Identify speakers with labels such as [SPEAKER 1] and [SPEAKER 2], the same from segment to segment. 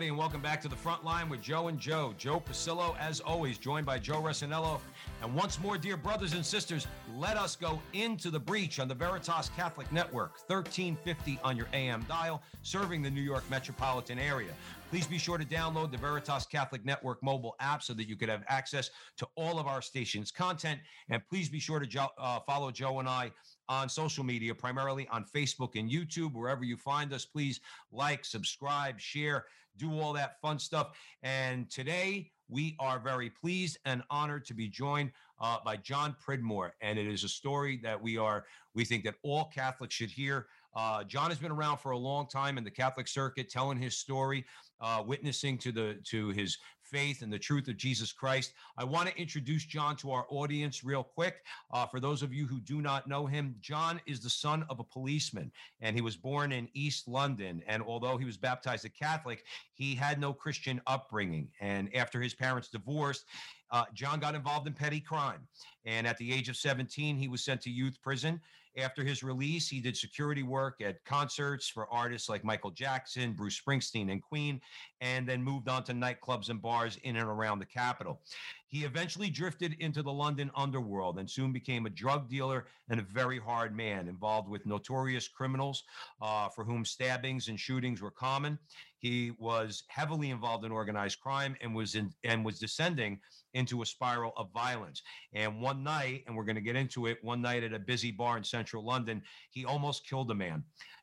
[SPEAKER 1] Everybody, and welcome back to the front line with Joe and Joe. Joe Pasillo, as always, joined by Joe Resinello. And once more, dear brothers and sisters, let us go into the breach on the Veritas Catholic Network, 1350 on your AM dial, serving the New York metropolitan area. Please be sure to download the Veritas Catholic Network mobile app so that you could have access to all of our station's content. And please be sure to jo- uh, follow Joe and I on social media, primarily on Facebook and YouTube. Wherever you find us, please like, subscribe, share, do all that fun stuff. And today, we are very pleased and honored to be joined uh, by John Pridmore, and it is a story that we are we think that all Catholics should hear. Uh, John has been around for a long time in the Catholic circuit, telling his story, uh, witnessing to the to his faith and the truth of Jesus Christ. I want to introduce John to our audience real quick. Uh, for those of you who do not know him, John is the son of a policeman, and he was born in East London. And although he was baptized a Catholic, he had no Christian upbringing. And after his parents divorced, uh, John got involved in petty crime. And at the age of 17, he was sent to youth prison. After his release, he did security work at concerts for artists like Michael Jackson, Bruce Springsteen, and Queen, and then moved on to nightclubs and bars in and around the capital. He eventually drifted into the London underworld and soon became a drug dealer and a very hard man involved with notorious criminals uh, for whom stabbings and shootings were common. He was heavily involved in organized crime and was in and was descending into a spiral of violence. And one night, and we're going to get into it, one night at a busy bar in central London, he almost killed a man.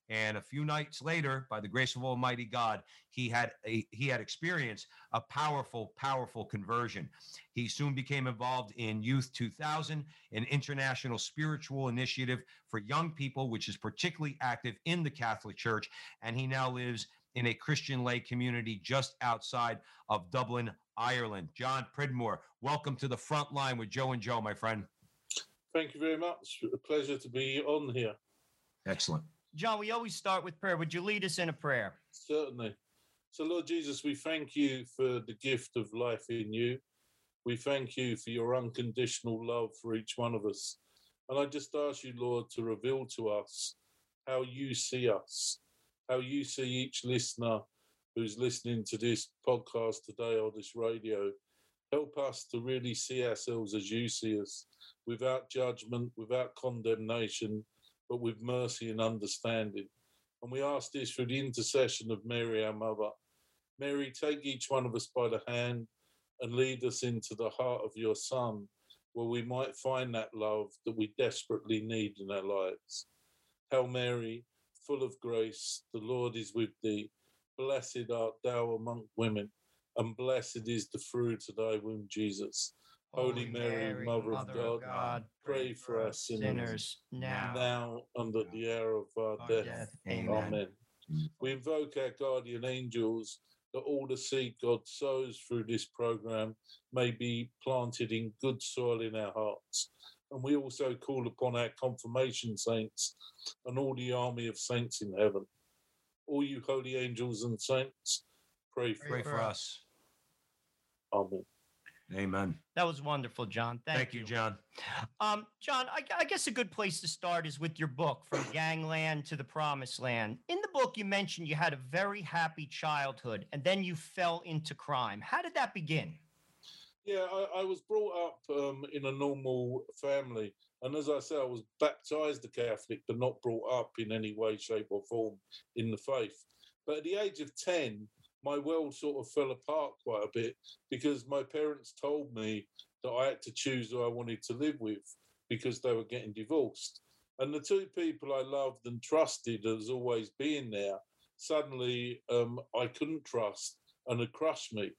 [SPEAKER 1] And a few nights later, by the grace of Almighty God, he had a he had experienced a powerful, powerful conversion. He soon became involved in Youth 2000, an international spiritual initiative for young people, which is particularly active in the Catholic Church. And he now lives in a Christian lay community just outside of Dublin, Ireland. John Pridmore, welcome to the front line with Joe and Joe, my friend.
[SPEAKER 2] Thank you very much. A pleasure to be on here.
[SPEAKER 1] Excellent.
[SPEAKER 3] John, we always start with prayer. Would you lead us in a prayer?
[SPEAKER 2] Certainly. So, Lord Jesus, we thank you for the gift of life in you. We thank you for your unconditional love for each one of us. And I just ask you, Lord, to reveal to us how you see us, how you see each listener who's listening to this podcast today or this radio. Help us to really see ourselves as you see us, without judgment, without condemnation, but with mercy and understanding. And we ask this through the intercession of Mary, our mother. Mary, take each one of us by the hand and lead us into the heart of your Son, where we might find that love that we desperately need in our lives. Hail Mary, full of grace, the Lord is with thee. Blessed art thou among women, and blessed is the fruit of thy womb, Jesus. Holy Mary, Mother, of, God, pray for us sinners,
[SPEAKER 3] now,
[SPEAKER 2] now under the hour of our,
[SPEAKER 3] our
[SPEAKER 2] death.
[SPEAKER 3] death. Amen.
[SPEAKER 2] Amen. We invoke our guardian angels that all the seed God sows through this program may be planted in good soil in our hearts. And we also call upon our confirmation saints and all the army of saints in heaven. All you holy angels and saints, pray for
[SPEAKER 1] Pray
[SPEAKER 2] us.
[SPEAKER 1] for us.
[SPEAKER 2] Amen.
[SPEAKER 1] Amen.
[SPEAKER 3] That was wonderful, John. Thank,
[SPEAKER 1] Thank you, John.
[SPEAKER 3] Um, John, I, I guess a good place to start is with your book, From Gangland to the Promised Land. In the book, you mentioned you had a very happy childhood and then you fell into crime. How did that begin?
[SPEAKER 2] Yeah, I, I was brought up um, in a normal family. And as I said, I was baptized a Catholic, but not brought up in any way, shape, or form in the faith. But at the age of 10, my world sort of fell apart quite a bit because my parents told me that I had to choose who I wanted to live with because they were getting divorced. And the two people I loved and trusted as always being there, suddenly um, I couldn't trust and had crushed me.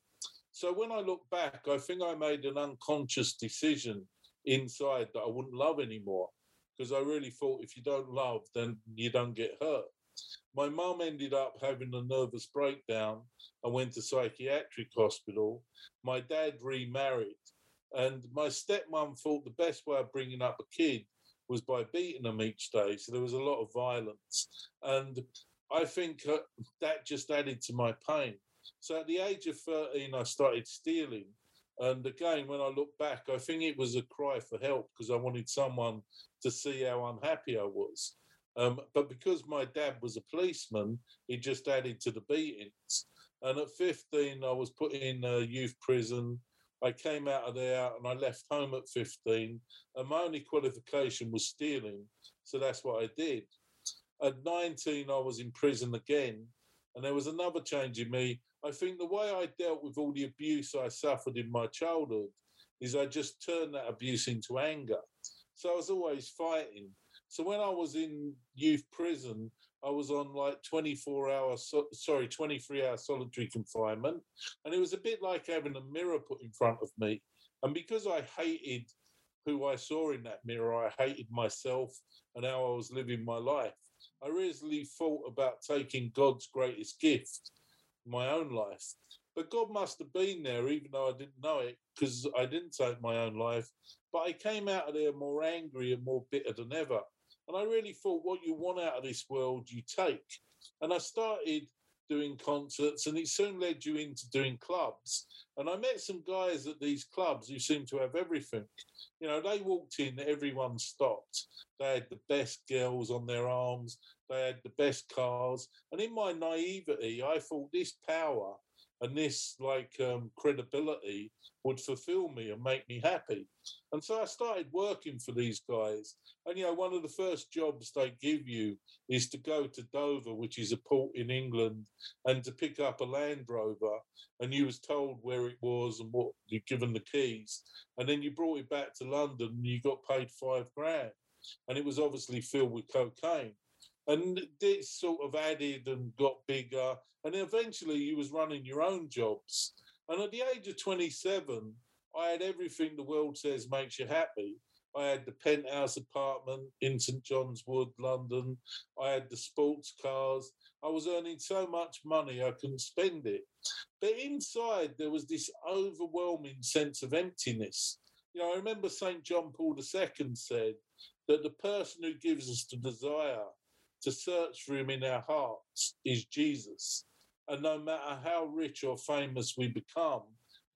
[SPEAKER 2] So when I look back, I think I made an unconscious decision inside that I wouldn't love anymore because I really thought if you don't love, then you don't get hurt. My mum ended up having a nervous breakdown and went to psychiatric hospital. My dad remarried, and my stepmom thought the best way of bringing up a kid was by beating them each day. So there was a lot of violence. And I think uh, that just added to my pain. So at the age of 13, I started stealing. And again, when I look back, I think it was a cry for help because I wanted someone to see how unhappy I was. Um, but because my dad was a policeman, it just added to the beatings. And at 15, I was put in a youth prison. I came out of there and I left home at 15. And my only qualification was stealing. So that's what I did. At 19, I was in prison again. And there was another change in me. I think the way I dealt with all the abuse I suffered in my childhood is I just turned that abuse into anger. So I was always fighting. So when I was in youth prison, I was on like 24 hours, so, sorry, 23 hour solitary confinement. And it was a bit like having a mirror put in front of me. And because I hated who I saw in that mirror, I hated myself and how I was living my life. I really thought about taking God's greatest gift, my own life. But God must have been there, even though I didn't know it, because I didn't take my own life. But I came out of there more angry and more bitter than ever. And I really thought, what you want out of this world, you take. And I started doing concerts, and it soon led you into doing clubs. And I met some guys at these clubs who seemed to have everything. You know, they walked in, everyone stopped. They had the best girls on their arms, they had the best cars. And in my naivety, I thought this power and this like um, credibility would fulfill me and make me happy. And so I started working for these guys. And you know, one of the first jobs they give you is to go to Dover, which is a port in England, and to pick up a Land Rover. And you was told where it was and what you're given the keys. And then you brought it back to London and you got paid five grand. And it was obviously filled with cocaine. And this sort of added and got bigger. And eventually you was running your own jobs. And at the age of 27, I had everything the world says makes you happy. I had the penthouse apartment in St John's Wood, London. I had the sports cars. I was earning so much money I couldn't spend it. But inside, there was this overwhelming sense of emptiness. You know, I remember St. John Paul II said that the person who gives us the desire to search for him in our hearts is Jesus. And no matter how rich or famous we become,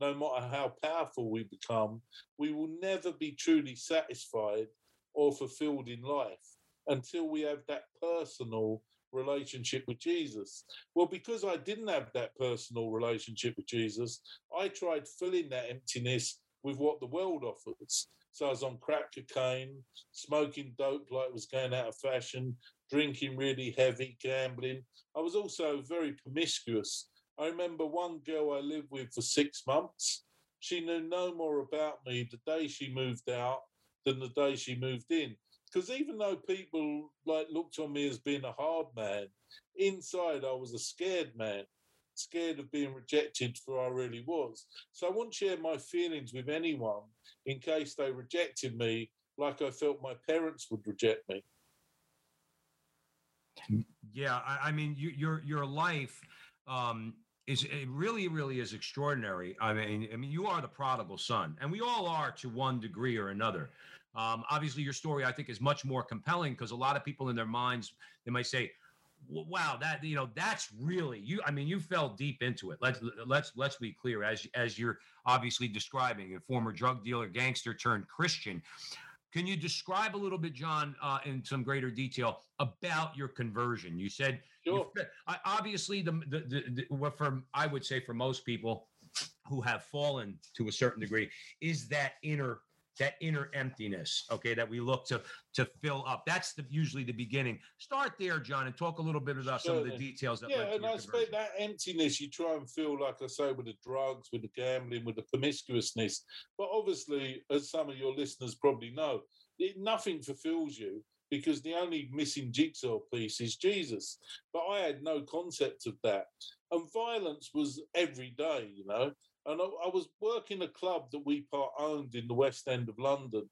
[SPEAKER 2] no matter how powerful we become, we will never be truly satisfied or fulfilled in life until we have that personal relationship with Jesus. Well, because I didn't have that personal relationship with Jesus, I tried filling that emptiness with what the world offers. So I was on crack cocaine, smoking dope like it was going out of fashion, drinking really heavy, gambling. I was also very promiscuous. I remember one girl I lived with for six months. She knew no more about me the day she moved out than the day she moved in. Because even though people like looked on me as being a hard man, inside I was a scared man, scared of being rejected for I really was. So I wouldn't share my feelings with anyone in case they rejected me like I felt my parents would reject me.
[SPEAKER 1] Yeah, I, I mean, you, your your life um, is it really, really is extraordinary. I mean, I mean, you are the prodigal son, and we all are to one degree or another. Um, obviously, your story I think is much more compelling because a lot of people in their minds they might say, "Wow, that you know, that's really you." I mean, you fell deep into it. Let's let's let's be clear, as as you're obviously describing, a former drug dealer, gangster turned Christian. Can you describe a little bit, John, uh, in some greater detail about your conversion? You said,
[SPEAKER 2] sure.
[SPEAKER 1] you, obviously, the, the, the, the what from I would say for most people who have fallen to a certain degree is that inner that inner emptiness okay that we look to to fill up. That's the usually the beginning. Start there john and talk a little bit about some of the details that
[SPEAKER 2] yeah and i expect that emptiness you try and fill like i say with the drugs with the gambling with the promiscuousness. But obviously as some of your listeners probably know it, nothing fulfills you because the only missing jigsaw piece is jesus. But i had no concept of that. And violence was every day you know and I, I, was working a club that we part owned in the West End of London.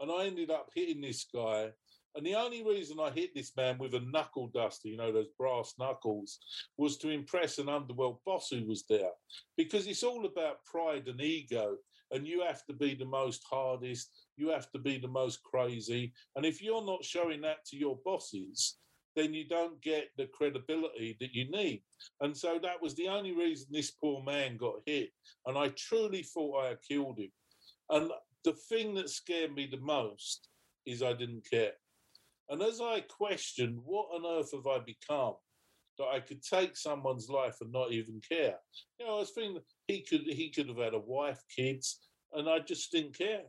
[SPEAKER 2] And I ended up hitting this guy. And the only reason I hit this man with a knuckle duster, you know, those brass knuckles, was to impress an underworld boss who was there. Because it's all about pride and ego. And you have to be the most hardest, you have to be the most crazy. And if you're not showing that to your bosses, then you don't get the credibility that you need. And so that was the only reason this poor man got hit. And I truly thought I had killed him. And the thing that scared me the most is I didn't care. And as I questioned, what on earth have I become that I could take someone's life and not even care? You know, I was thinking he could he could have had a wife, kids, and I just didn't care.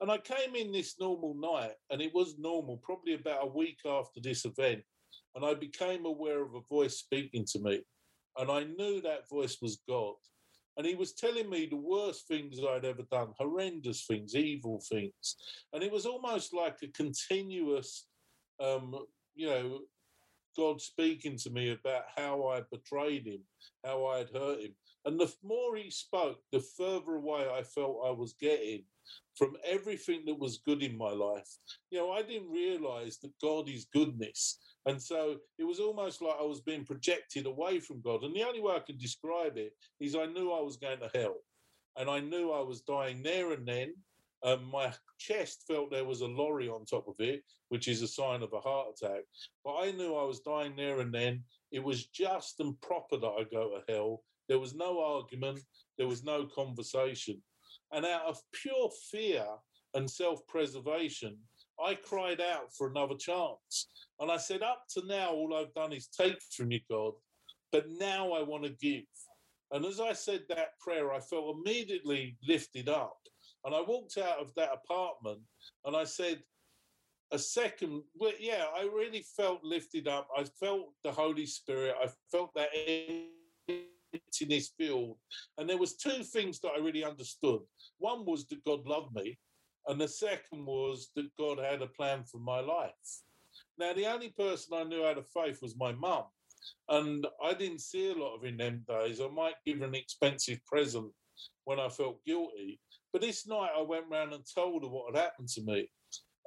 [SPEAKER 2] And I came in this normal night, and it was normal, probably about a week after this event, and I became aware of a voice speaking to me. And I knew that voice was God. And he was telling me the worst things I'd ever done, horrendous things, evil things. And it was almost like a continuous, um, you know, God speaking to me about how I betrayed him, how I had hurt him. And the more he spoke, the further away I felt I was getting from everything that was good in my life. You know, I didn't realize that God is goodness. And so it was almost like I was being projected away from God. And the only way I can describe it is I knew I was going to hell. And I knew I was dying there and then. Um, my chest felt there was a lorry on top of it, which is a sign of a heart attack. But I knew I was dying there and then. It was just and proper that I go to hell. There was no argument, there was no conversation. And out of pure fear and self preservation, I cried out for another chance. And I said, Up to now, all I've done is take from you, God, but now I want to give. And as I said that prayer, I felt immediately lifted up. And I walked out of that apartment and I said, a second, well, yeah, I really felt lifted up. I felt the Holy Spirit. I felt that emptiness field. And there was two things that I really understood. One was that God loved me, and the second was that God had a plan for my life. Now, the only person I knew out of faith was my mum. And I didn't see a lot of in them days. I might give her an expensive present when I felt guilty. But this night I went round and told her what had happened to me.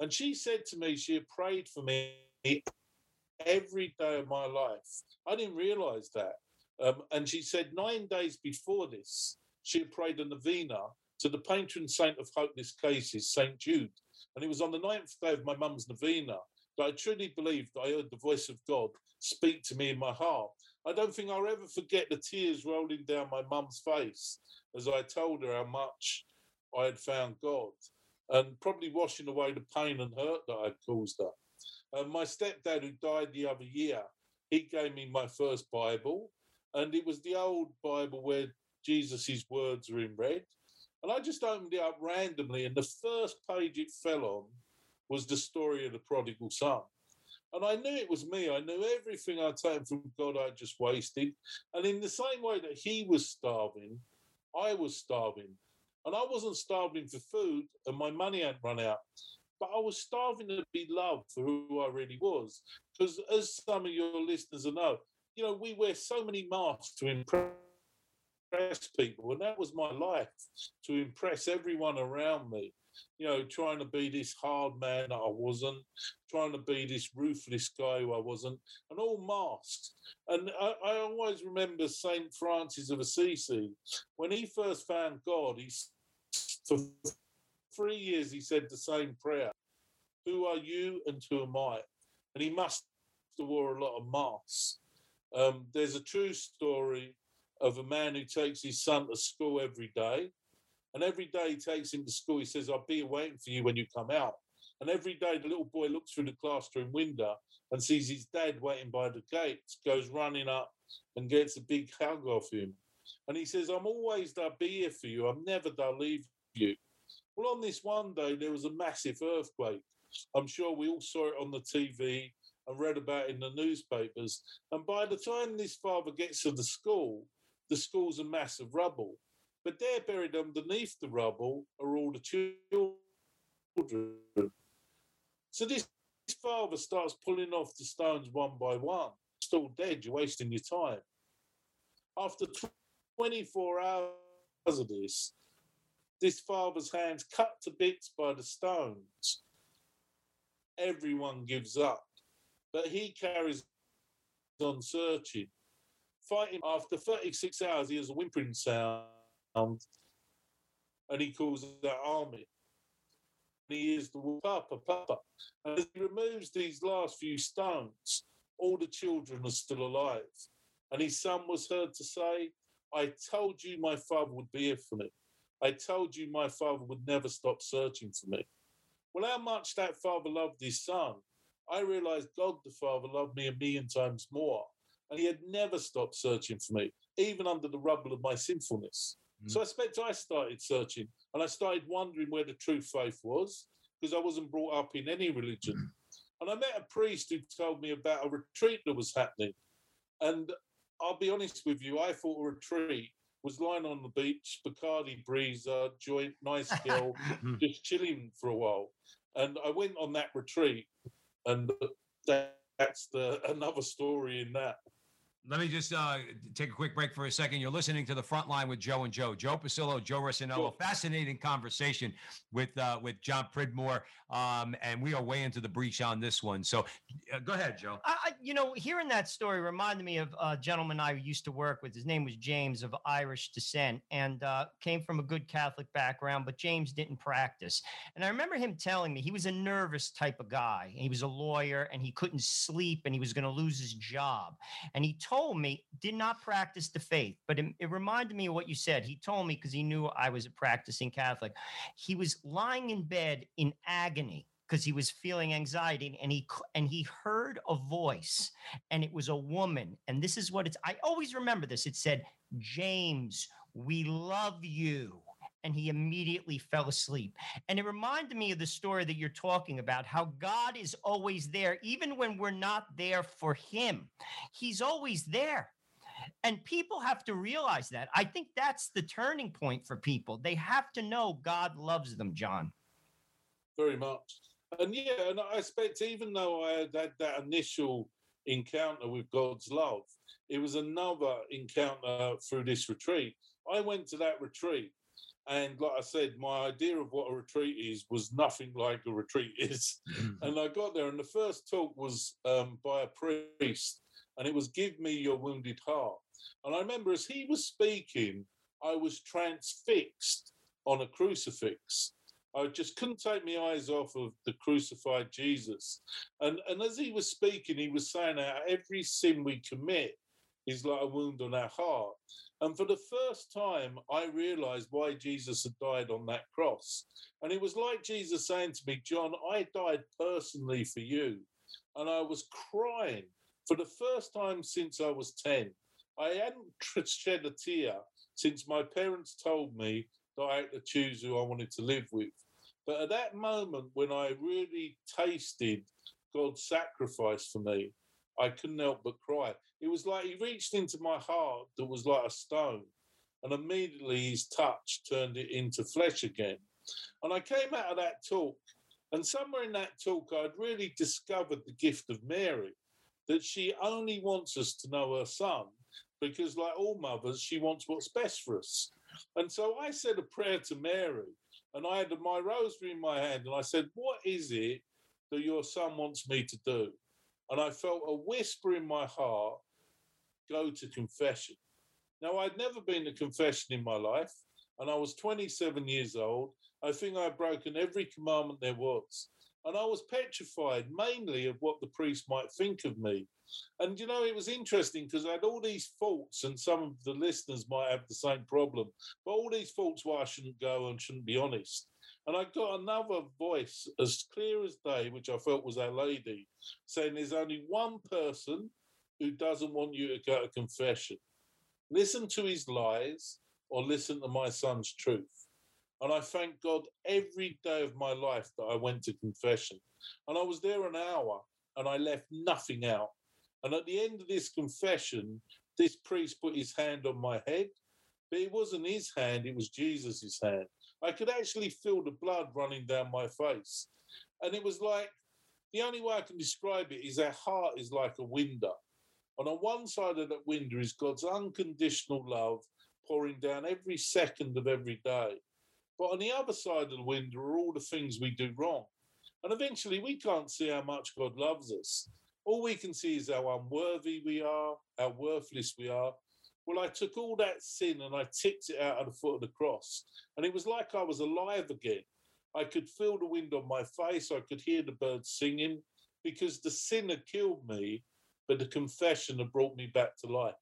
[SPEAKER 2] And she said to me she had prayed for me every day of my life. I didn't realize that. Um, and she said nine days before this, she had prayed a novena to the patron saint of hopeless cases, St. Jude. And it was on the ninth day of my mum's novena that I truly believed that I heard the voice of God speak to me in my heart. I don't think I'll ever forget the tears rolling down my mum's face as I told her how much I had found God and probably washing away the pain and hurt that I'd caused her. And my stepdad, who died the other year, he gave me my first Bible, and it was the old Bible where Jesus' words are in red. And I just opened it up randomly, and the first page it fell on was the story of the prodigal son. And I knew it was me. I knew everything I'd taken from God I just wasted. And in the same way that he was starving, I was starving. And I wasn't starving for food, and my money hadn't run out. But I was starving to be loved for who I really was. Because as some of your listeners know, you know, we wear so many masks to impress people, and that was my life to impress everyone around me. You know, trying to be this hard man that I wasn't, trying to be this ruthless guy who I wasn't, and all masked. And I, I always remember Saint Francis of Assisi when he first found God. He for three years he said the same prayer: "Who are you, and who am I?" And he must have wore a lot of masks. Um, there's a true story of a man who takes his son to school every day. And every day he takes him to school, he says, I'll be waiting for you when you come out. And every day the little boy looks through the classroom window and sees his dad waiting by the gates, goes running up and gets a big hug off him. And he says, I'm always there, be here for you. I'm never there, leave you. Well, on this one day, there was a massive earthquake. I'm sure we all saw it on the TV and read about in the newspapers. And by the time this father gets to the school, the school's a mass of rubble. But there, buried underneath the rubble, are all the children. So this, this father starts pulling off the stones one by one. Still dead, you're wasting your time. After 24 hours of this, this father's hands cut to bits by the stones. everyone gives up. But he carries on searching. Fighting after 36 hours, he has a whimpering sound and he calls that army. He is the Papa, Papa. And as he removes these last few stones, all the children are still alive. And his son was heard to say, I told you my father would be here for me. I told you my father would never stop searching for me. Well, how much that father loved his son, I realized God the Father loved me a million times more. And he had never stopped searching for me, even under the rubble of my sinfulness. Mm-hmm. So I expect I started searching and I started wondering where the true faith was because I wasn't brought up in any religion. Mm-hmm. And I met a priest who told me about a retreat that was happening. And I'll be honest with you, I thought a retreat was lying on the beach, Bacardi breezer, joint, nice girl, mm-hmm. just chilling for a while. And I went on that retreat, and that's the another story in that.
[SPEAKER 1] Let me just uh, take a quick break for a second. You're listening to the front line with Joe and Joe, Joe Pasillo, Joe Rossinello. Fascinating conversation with uh, with John Pridmore, um, and we are way into the breach on this one. So, uh, go ahead, Joe.
[SPEAKER 3] I, I- you know, hearing that story reminded me of a gentleman I used to work with. His name was James of Irish descent and uh, came from a good Catholic background, but James didn't practice. And I remember him telling me he was a nervous type of guy. He was a lawyer and he couldn't sleep and he was going to lose his job. And he told me, did not practice the faith, but it, it reminded me of what you said. He told me because he knew I was a practicing Catholic. He was lying in bed in agony because he was feeling anxiety and he and he heard a voice and it was a woman and this is what it's i always remember this it said james we love you and he immediately fell asleep. And it reminded me of the story that you're talking about how god is always there even when we're not there for him. He's always there. And people have to realize that. I think that's the turning point for people. They have to know god loves them john.
[SPEAKER 2] Very much. And yeah, and I expect even though I had that, initial encounter with God's love, it was another encounter through this retreat. I went to that retreat, and like I said, my idea of what a retreat is was nothing like a retreat is. and I got there, and the first talk was um, by a priest, and it was "Give me your wounded heart." And I remember as he was speaking, I was transfixed on a crucifix. I just couldn't take my eyes off of the crucified Jesus. And and as he was speaking, he was saying that every sin we commit is like a wound on our heart. And for the first time, I realized why Jesus had died on that cross. And it was like Jesus saying to me, John, I died personally for you. And I was crying for the first time since I was 10. I hadn't shed a tear since my parents told me that I had to choose who I wanted to live with. But at that moment, when I really tasted God's sacrifice for me, I couldn't help but cry. It was like He reached into my heart that was like a stone, and immediately His touch turned it into flesh again. And I came out of that talk, and somewhere in that talk, I'd really discovered the gift of Mary that she only wants us to know her son because, like all mothers, she wants what's best for us. And so I said a prayer to Mary, and I had my rosary in my hand, and I said, What is it that your son wants me to do? And I felt a whisper in my heart go to confession. Now, I'd never been to confession in my life, and I was 27 years old. I think I'd broken every commandment there was. And I was petrified mainly of what the priest might think of me. And you know, it was interesting because I had all these faults, and some of the listeners might have the same problem, but all these faults why I shouldn't go and shouldn't be honest. And I got another voice as clear as day, which I felt was Our Lady, saying there's only one person who doesn't want you to go to confession. Listen to his lies or listen to my son's truth. And I thank God every day of my life that I went to confession. And I was there an hour and I left nothing out. And at the end of this confession, this priest put his hand on my head, but it wasn't his hand, it was Jesus' hand. I could actually feel the blood running down my face. And it was like the only way I can describe it is our heart is like a window. And on one side of that window is God's unconditional love pouring down every second of every day. But on the other side of the window are all the things we do wrong. And eventually, we can't see how much God loves us. All we can see is how unworthy we are, how worthless we are. Well, I took all that sin and I tipped it out at the foot of the cross. And it was like I was alive again. I could feel the wind on my face. I could hear the birds singing because the sin had killed me, but the confession that brought me back to life.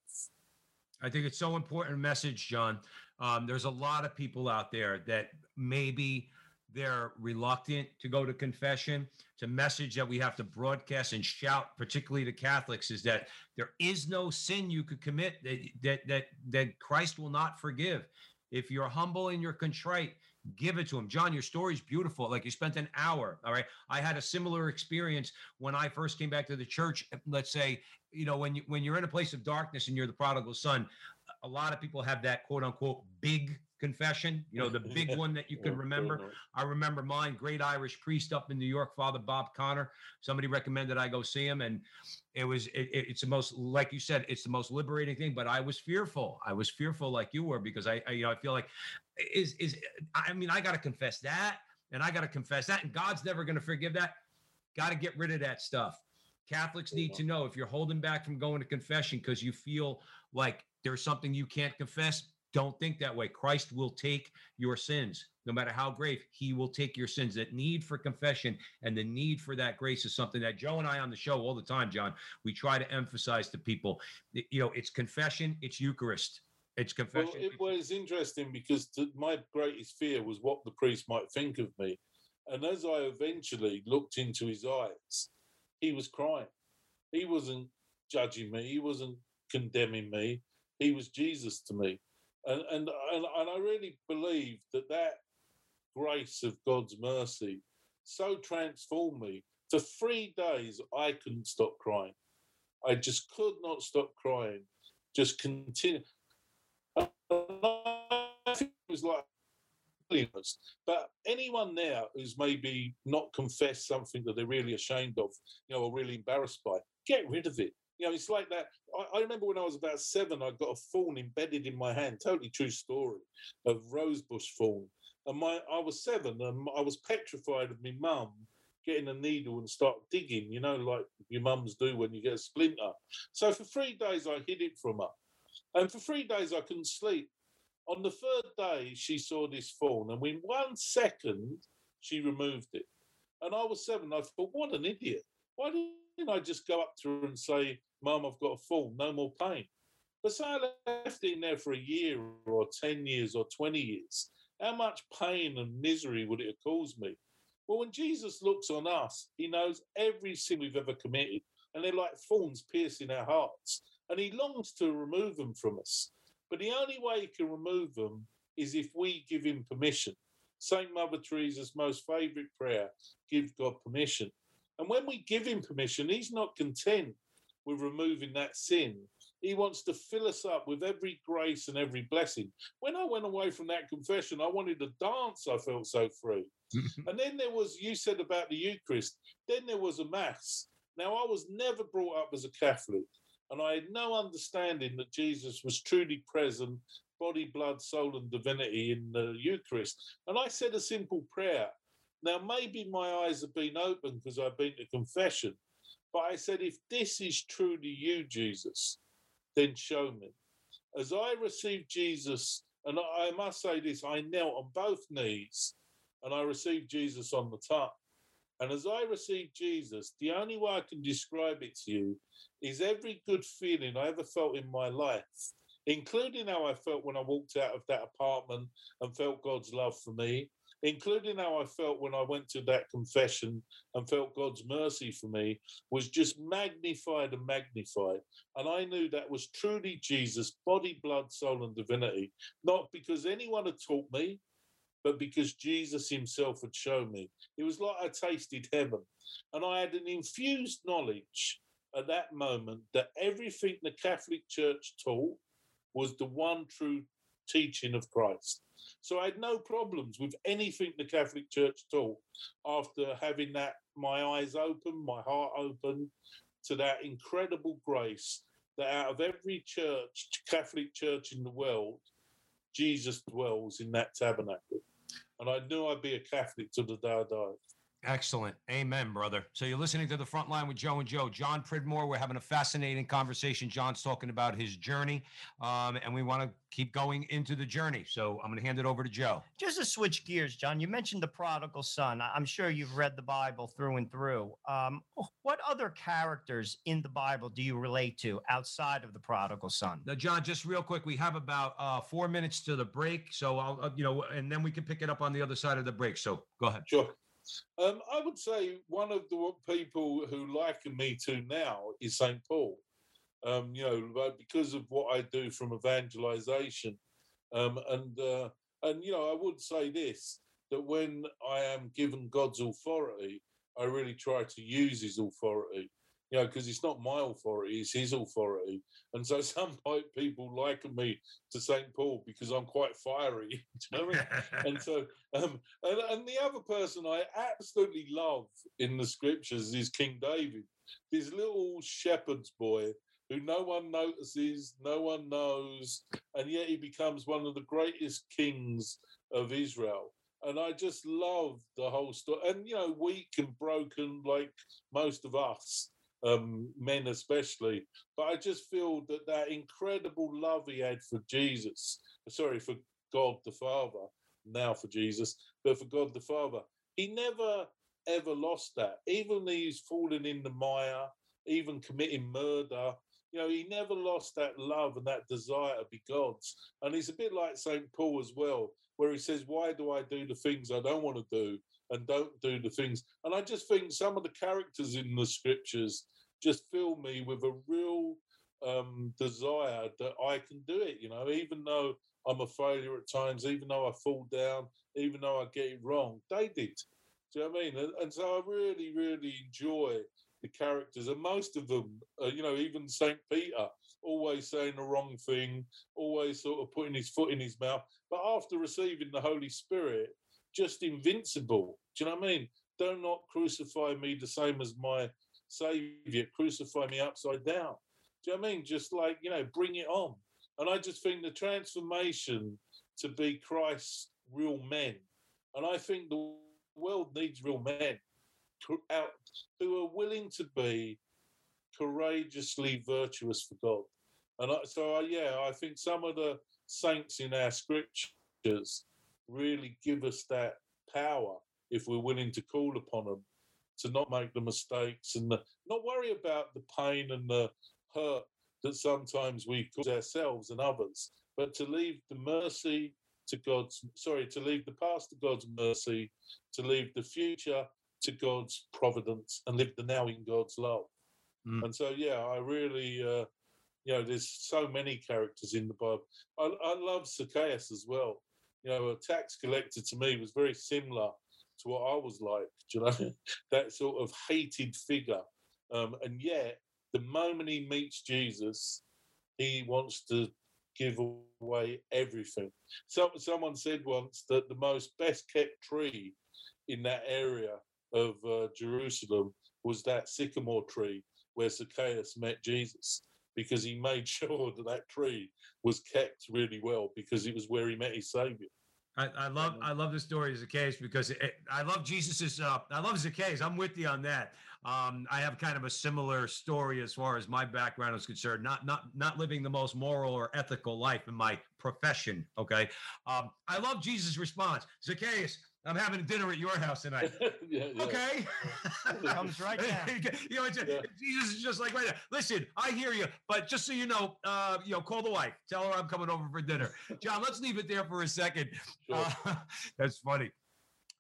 [SPEAKER 1] I think it's so important message, John. Um, there's a lot of people out there that maybe they're reluctant to go to confession. It's a message that we have to broadcast and shout, particularly to Catholics, is that there is no sin you could commit that that that, that Christ will not forgive. If you're humble and you're contrite, give it to him. John, your story's beautiful. Like you spent an hour. All right. I had a similar experience when I first came back to the church. Let's say, you know, when you when you're in a place of darkness and you're the prodigal son, a lot of people have that quote unquote big confession, you know, the big one that you can remember. I remember mine, great Irish priest up in New York, Father Bob Connor. Somebody recommended I go see him. And it was, it, it's the most, like you said, it's the most liberating thing. But I was fearful. I was fearful like you were because I, I you know, I feel like is, is, I mean, I got to confess that and I got to confess that. And God's never going to forgive that. Got to get rid of that stuff. Catholics need to know if you're holding back from going to confession because you feel like there's something you can't confess, don't think that way. Christ will take your sins, no matter how grave, he will take your sins. That need for confession and the need for that grace is something that Joe and I on the show all the time, John, we try to emphasize to people. You know, it's confession, it's Eucharist. It's confession.
[SPEAKER 2] Well, it was interesting because my greatest fear was what the priest might think of me. And as I eventually looked into his eyes, he was crying. He wasn't judging me, he wasn't condemning me. He was Jesus to me and and and, I really believe that that grace of God's mercy so transformed me. For three days, I couldn't stop crying. I just could not stop crying. Just continue. it was like but anyone there who's maybe not confessed something that they're really ashamed of, you know, or really embarrassed by, get rid of it. You know, it's like that. I, I, remember when I was about seven, I got a thorn embedded in my hand. Totally true story of rosebush thorn. And my, I was seven, and I was petrified of my mum getting a needle and start digging. You know, like your mums do when you get a splinter. So for three days, I hid it from her, and for three days, I couldn't sleep. On the third day, she saw this thorn, and in one second, she removed it. And I was seven. I thought, what an idiot! Why didn't I just go up to her and say, Mum, I've got a fall, no more pain. But say I left in there for a year or 10 years or 20 years, how much pain and misery would it have caused me? Well, when Jesus looks on us, he knows every sin we've ever committed, and they're like thorns piercing our hearts, and he longs to remove them from us. But the only way he can remove them is if we give him permission. St. Mother Teresa's most favourite prayer give God permission. And when we give him permission, he's not content with removing that sin. He wants to fill us up with every grace and every blessing. When I went away from that confession, I wanted to dance. I felt so free. and then there was, you said about the Eucharist, then there was a Mass. Now, I was never brought up as a Catholic, and I had no understanding that Jesus was truly present, body, blood, soul, and divinity in the Eucharist. And I said a simple prayer. Now, maybe my eyes have been open because I've been to confession, but I said, if this is truly you, Jesus, then show me. As I received Jesus, and I must say this, I knelt on both knees and I received Jesus on the top. And as I received Jesus, the only way I can describe it to you is every good feeling I ever felt in my life, including how I felt when I walked out of that apartment and felt God's love for me, including how I felt when I went to that confession and felt God's mercy for me, was just magnified and magnified. And I knew that was truly Jesus, body, blood, soul, and divinity, not because anyone had taught me, but because Jesus himself had shown me. It was like I tasted heaven. And I had an infused knowledge at that moment that everything the Catholic Church taught was the one true teaching of Christ. So I had no problems with anything the Catholic Church taught after having that my eyes open, my heart open to that incredible grace that out of every church, Catholic church in the world, Jesus dwells in that tabernacle. And I knew I'd be a Catholic till the day I died.
[SPEAKER 1] Excellent. Amen, brother. So you're listening to the front line with Joe and Joe. John Pridmore. We're having a fascinating conversation. John's talking about his journey, um, and we want to keep going into the journey. So I'm going to hand it over to Joe.
[SPEAKER 3] Just to switch gears, John, you mentioned the prodigal son. I- I'm sure you've read the Bible through and through. Um, what other characters in the Bible do you relate to outside of the prodigal son?
[SPEAKER 1] Now, John, just real quick, we have about uh, four minutes to the break. So I'll, uh, you know, and then we can pick it up on the other side of the break. So go ahead.
[SPEAKER 2] Sure. Um, I would say one of the people who liken me to now is St. Paul. Um, you know, because of what I do from evangelization, um, and uh, and you know, I would say this that when I am given God's authority, I really try to use His authority. You know, because it's not my authority; it's His authority. And so some people liken me to St. Paul because I'm quite fiery. You know I mean? and so um, and, and the other person I absolutely love in the scriptures is King David, this little shepherd's boy who no one notices, no one knows, and yet he becomes one of the greatest kings of Israel. And I just love the whole story. And, you know, weak and broken like most of us, um, men especially. But I just feel that that incredible love he had for Jesus, sorry, for God the Father, now for Jesus, but for God the Father. He never ever lost that. Even he's fallen in the mire, even committing murder. You know, he never lost that love and that desire to be God's. And he's a bit like St. Paul as well, where he says, Why do I do the things I don't want to do and don't do the things? And I just think some of the characters in the scriptures just fill me with a real um, desire that I can do it, you know, even though I'm a failure at times, even though I fall down, even though I get it wrong. They did. Do you know what I mean? And, and so I really, really enjoy the characters, and most of them, uh, you know, even Saint Peter, always saying the wrong thing, always sort of putting his foot in his mouth. But after receiving the Holy Spirit, just invincible. Do you know what I mean? Do not crucify me the same as my Savior. Crucify me upside down. Do you know what I mean? Just like you know, bring it on. And I just think the transformation to be Christ's real men, and I think the world needs real men out who are willing to be courageously virtuous for God. And so, yeah, I think some of the saints in our scriptures really give us that power if we're willing to call upon them to not make the mistakes and the, not worry about the pain and the hurt that sometimes we cause ourselves and others, but to leave the mercy to God's, sorry, to leave the past to God's mercy, to leave the future to God's providence and live the now in God's love.
[SPEAKER 1] Mm.
[SPEAKER 2] And so, yeah, I really, uh, you know, there's so many characters in the Bible. I, I love Zacchaeus as well. You know, a tax collector to me was very similar to what I was like. You know, that sort of hated figure. Um, and yet, the moment he meets Jesus, he wants to give away everything. So, someone said once that the most best kept tree in that area of uh, Jerusalem was that sycamore tree where Zacchaeus met Jesus because he made sure that that tree was kept really well because it was where he met his savior.
[SPEAKER 1] I, I love I love the story of Zacchaeus because it, I love Jesus's uh, I love Zacchaeus. I'm with you on that. Um, I have kind of a similar story as far as my background is concerned. Not not not living the most moral or ethical life in my profession. Okay, um, I love Jesus' response. Zacchaeus, I'm having dinner at your house tonight.
[SPEAKER 2] yeah, yeah.
[SPEAKER 1] Okay.
[SPEAKER 3] Comes right down.
[SPEAKER 1] you know, it's,
[SPEAKER 2] Yeah.
[SPEAKER 1] Jesus is just like right there. Listen, I hear you, but just so you know, uh, you know, call the wife. Tell her I'm coming over for dinner. John, let's leave it there for a second.
[SPEAKER 2] Sure.
[SPEAKER 1] Uh, that's funny.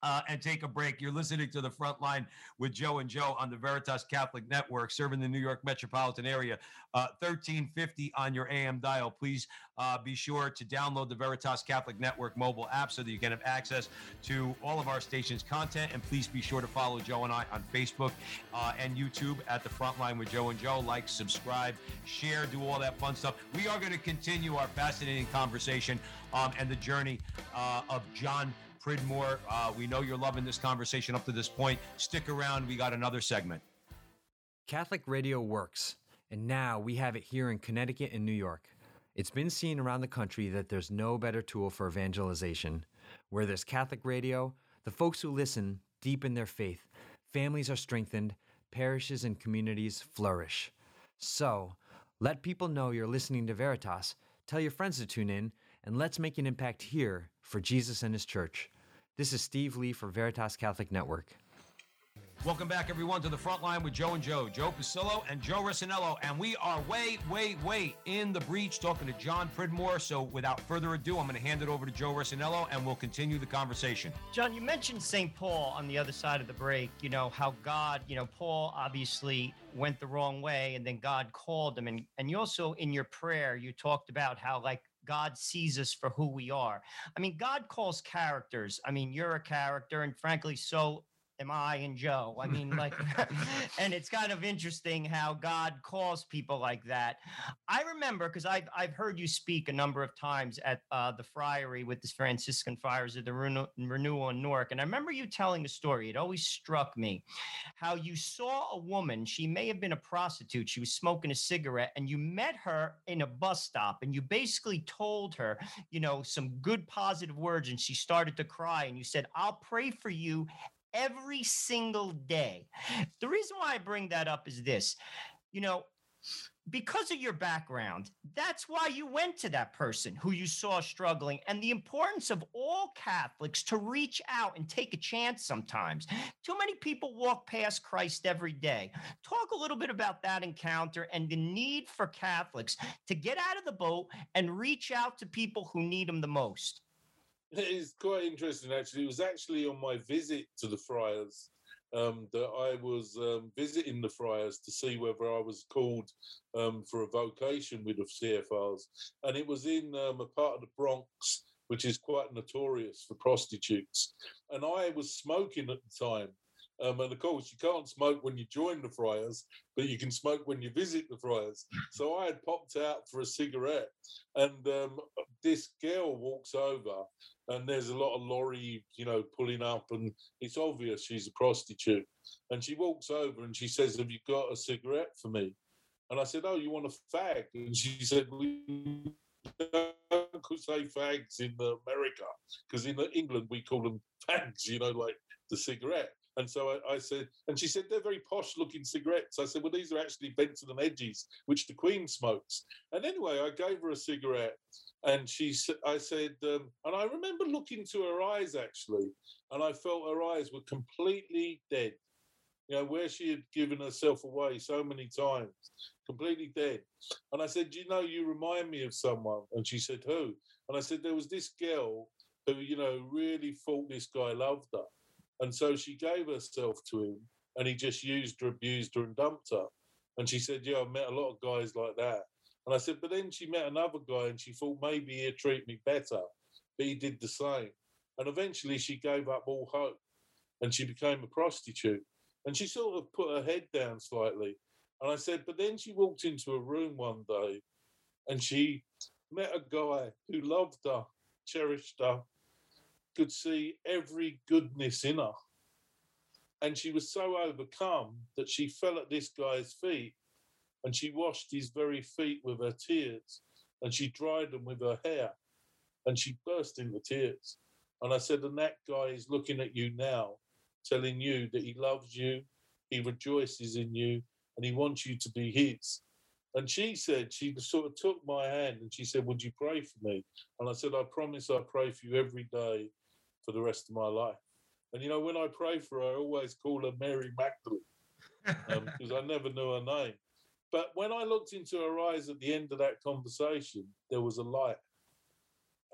[SPEAKER 1] Uh, and take a break. You're listening to the front line with Joe and Joe on the Veritas Catholic Network, serving the New York metropolitan area. Uh, 1350 on your AM dial. Please uh, be sure to download the Veritas Catholic Network mobile app so that you can have access to all of our station's content. And please be sure to follow Joe and I on Facebook uh, and YouTube at the front line with Joe and Joe. Like, subscribe, share, do all that fun stuff. We are going to continue our fascinating conversation um, and the journey uh, of John. Pridmore, uh, we know you're loving this conversation up to this point. Stick around. We got another segment.
[SPEAKER 4] Catholic radio works, and now we have it here in Connecticut and New York. It's been seen around the country that there's no better tool for evangelization. Where there's Catholic radio, the folks who listen deepen their faith families are strengthened, parishes and communities flourish. So, let people know you're listening to Veritas, tell your friends to tune in, and let's make an impact here for Jesus and His church. This is Steve Lee for Veritas Catholic Network.
[SPEAKER 1] Welcome back, everyone, to the front line with Joe and Joe, Joe Pasillo and Joe Resinello. And we are way, way, way in the breach talking to John Pridmore. So without further ado, I'm going to hand it over to Joe Resinello and we'll continue the conversation.
[SPEAKER 3] John, you mentioned St. Paul on the other side of the break, you know, how God, you know, Paul obviously went the wrong way and then God called him. And, and you also, in your prayer, you talked about how, like, God sees us for who we are. I mean, God calls characters. I mean, you're a character, and frankly, so am I and Joe. I mean, like, and it's kind of interesting how God calls people like that. I remember because I've I've heard you speak a number of times at uh, the Friary with the Franciscan Friars of the Renew- Renewal in Newark, and I remember you telling a story. It always struck me how you saw a woman. She may have been a prostitute. She was smoking a cigarette, and you met her in a bus stop, and you basically told her, you know, some good positive words, and she started to cry, and you said, "I'll pray for you." Every single day. The reason why I bring that up is this you know, because of your background, that's why you went to that person who you saw struggling, and the importance of all Catholics to reach out and take a chance sometimes. Too many people walk past Christ every day. Talk a little bit about that encounter and the need for Catholics to get out of the boat and reach out to people who need them the most.
[SPEAKER 2] It's quite interesting, actually. It was actually on my visit to the friars um, that I was um, visiting the friars to see whether I was called um, for a vocation with the CFRs. And it was in um, a part of the Bronx, which is quite notorious for prostitutes. And I was smoking at the time. Um, and of course, you can't smoke when you join the friars, but you can smoke when you visit the friars. So I had popped out for a cigarette, and um, this girl walks over, and there's a lot of lorry, you know, pulling up, and it's obvious she's a prostitute. And she walks over and she says, "Have you got a cigarette for me?" And I said, "Oh, you want a fag?" And she said, "We don't say fags in America because in England we call them fags, you know, like the cigarette." And so I, I, said, and she said, they're very posh looking cigarettes. I said, well, these are actually Benson and Hedges, which the Queen smokes. And anyway, I gave her a cigarette and she I said, um, and I remember looking to her eyes actually, and I felt her eyes were completely dead. You know, where she had given herself away so many times, completely dead. And I said, You know, you remind me of someone. And she said, Who? And I said, There was this girl who, you know, really thought this guy loved her. And so she gave herself to him and he just used her, abused her, and dumped her. And she said, Yeah, I've met a lot of guys like that. And I said, But then she met another guy and she thought maybe he'd treat me better. But he did the same. And eventually she gave up all hope and she became a prostitute. And she sort of put her head down slightly. And I said, But then she walked into a room one day and she met a guy who loved her, cherished her, could see every goodness in her. And she was so overcome that she fell at this guy's feet and she washed his very feet with her tears and she dried them with her hair and she burst into tears. And I said, And that guy is looking at you now, telling you that he loves you, he rejoices in you, and he wants you to be his. And she said, she sort of took my hand and she said, Would you pray for me? And I said, I promise I'll pray for you every day for the rest of my life. And you know, when I pray for her, I always call her Mary Magdalene because um, I never knew her name. But when I looked into her eyes at the end of that conversation, there was a light.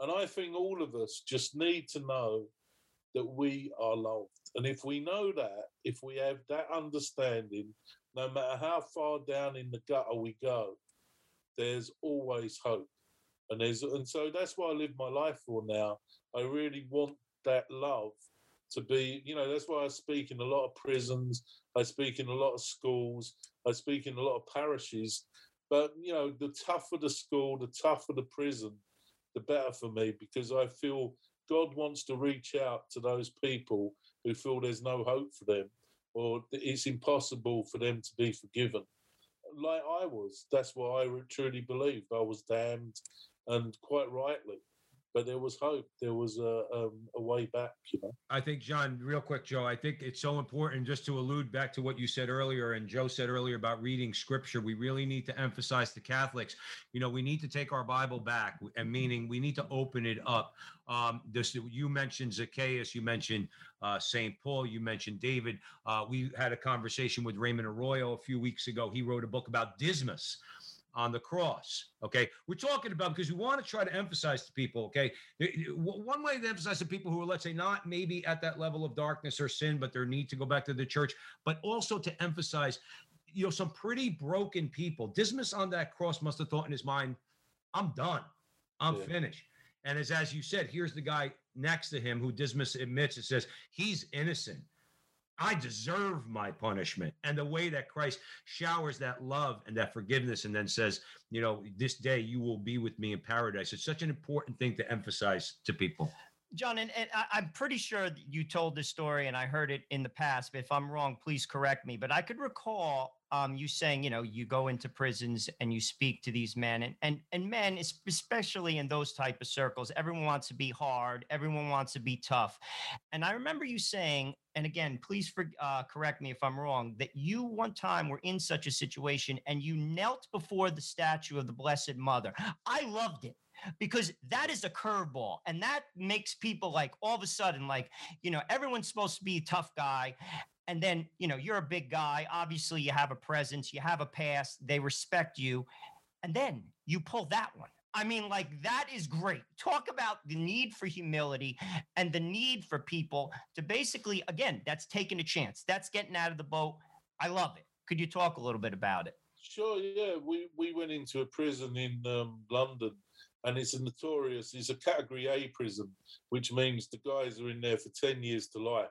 [SPEAKER 2] And I think all of us just need to know that we are loved. And if we know that, if we have that understanding, no matter how far down in the gutter we go, there's always hope. And there's and so that's what I live my life for now. I really want that love to be, you know, that's why I speak in a lot of prisons, I speak in a lot of schools, I speak in a lot of parishes. But, you know, the tougher the school, the tougher the prison, the better for me because I feel God wants to reach out to those people who feel there's no hope for them or it's impossible for them to be forgiven. Like I was, that's what I truly believed. I was damned, and quite rightly. But there was hope. There was a, um, a way back, you know.
[SPEAKER 1] I think, John, real quick, Joe, I think it's so important just to allude back to what you said earlier and Joe said earlier about reading scripture. We really need to emphasize to Catholics, you know, we need to take our Bible back, and meaning we need to open it up. Um, this you mentioned Zacchaeus, you mentioned uh, St. Paul, you mentioned David. Uh, we had a conversation with Raymond Arroyo a few weeks ago. He wrote a book about Dismas on the cross. Okay. We're talking about because we want to try to emphasize to people. Okay. One way to emphasize to people who are, let's say, not maybe at that level of darkness or sin, but their need to go back to the church, but also to emphasize, you know, some pretty broken people. Dismas on that cross must have thought in his mind, I'm done. I'm yeah. finished. And as, as you said, here's the guy next to him who Dismas admits it says he's innocent. I deserve my punishment. And the way that Christ showers that love and that forgiveness and then says, you know, this day you will be with me in paradise. It's such an important thing to emphasize to people.
[SPEAKER 3] John, and, and I, am pretty sure that you told this story and I heard it in the past. But if I'm wrong, please correct me. But I could recall um, you saying, you know, you go into prisons and you speak to these men, and and and men, especially in those type of circles, everyone wants to be hard, everyone wants to be tough, and I remember you saying, and again, please for, uh, correct me if I'm wrong, that you one time were in such a situation and you knelt before the statue of the Blessed Mother. I loved it because that is a curveball and that makes people like all of a sudden like you know everyone's supposed to be a tough guy and then you know you're a big guy obviously you have a presence you have a past they respect you and then you pull that one. I mean like that is great. Talk about the need for humility and the need for people to basically again that's taking a chance. That's getting out of the boat. I love it. Could you talk a little bit about it?
[SPEAKER 2] Sure yeah. We we went into a prison in um, london and it's a notorious, it's a category A prison, which means the guys are in there for 10 years to life.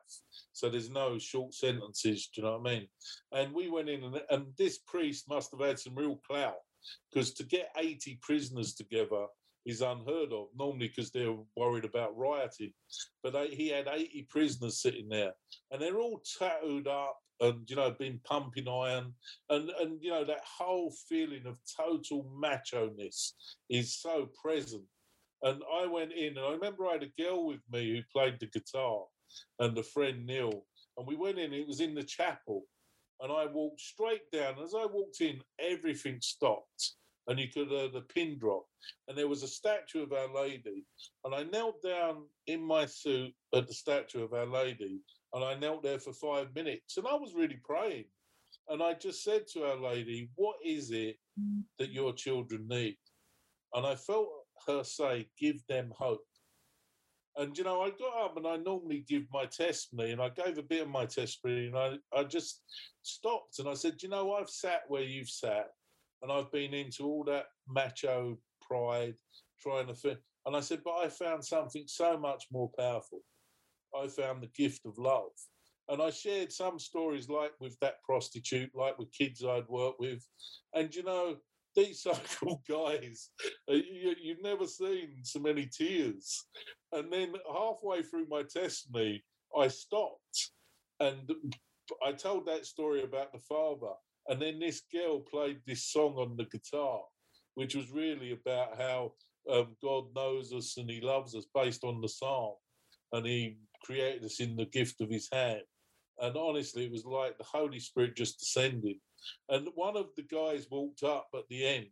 [SPEAKER 2] So there's no short sentences, do you know what I mean? And we went in, and, and this priest must have had some real clout because to get 80 prisoners together is unheard of, normally because they're worried about rioting. But they, he had 80 prisoners sitting there, and they're all tattooed up and you know been pumping iron and and you know that whole feeling of total macho ness is so present. And i went in and i remember i had a girl with me who played the guitar and a friend neil and we went in it was in the chapel and i walked straight down. As i walked in everything stopped and you could hear the pin drop and there was a statue of our lady and i knelt down in my suit at the statue of our lady and I knelt there for five minutes and I was really praying. And I just said to Our Lady, What is it that your children need? And I felt her say, Give them hope. And, you know, I got up and I normally give my testimony and I gave a bit of my testimony and I, I just stopped and I said, You know, I've sat where you've sat and I've been into all that macho pride, trying to fit. And I said, But I found something so much more powerful. I found the gift of love. And I shared some stories like with that prostitute, like with kids I'd worked with. And you know, these so-called guys, uh, you, you've never seen so many tears. And then halfway through my testimony, I stopped and I told that story about the father. And then this girl played this song on the guitar, which was really about how um, God knows us and He loves us, based on the psalm. And He created us in the gift of his hand. And honestly, it was like the Holy Spirit just descended. And one of the guys walked up at the end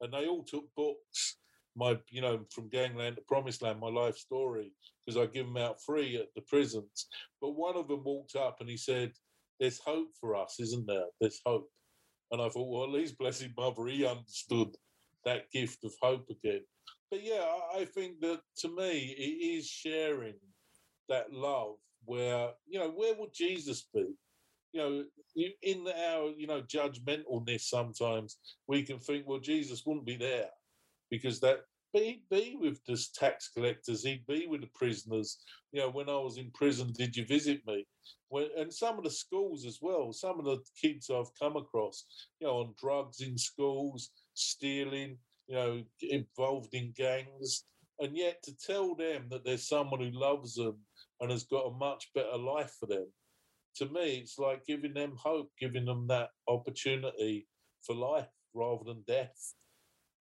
[SPEAKER 2] and they all took books. My, you know, from Gangland to Promised Land, my life story, because I give them out free at the prisons. But one of them walked up and he said, There's hope for us, isn't there? There's hope. And I thought, well, at least Blessed Mother, he understood that gift of hope again. But yeah, I think that to me, it is sharing that love where you know where would jesus be? You know in our you know judgmentalness sometimes we can think well jesus wouldn't be there because that he'd be with the tax collectors he'd be with the prisoners. You know when i was in prison did you visit me? When, and some of the schools as well some of the kids i've come across you know on drugs in schools stealing you know involved in gangs. And yet to tell them that there's someone who loves them and has got a much better life for them. To me, it's like giving them hope, giving them that opportunity for life rather than death.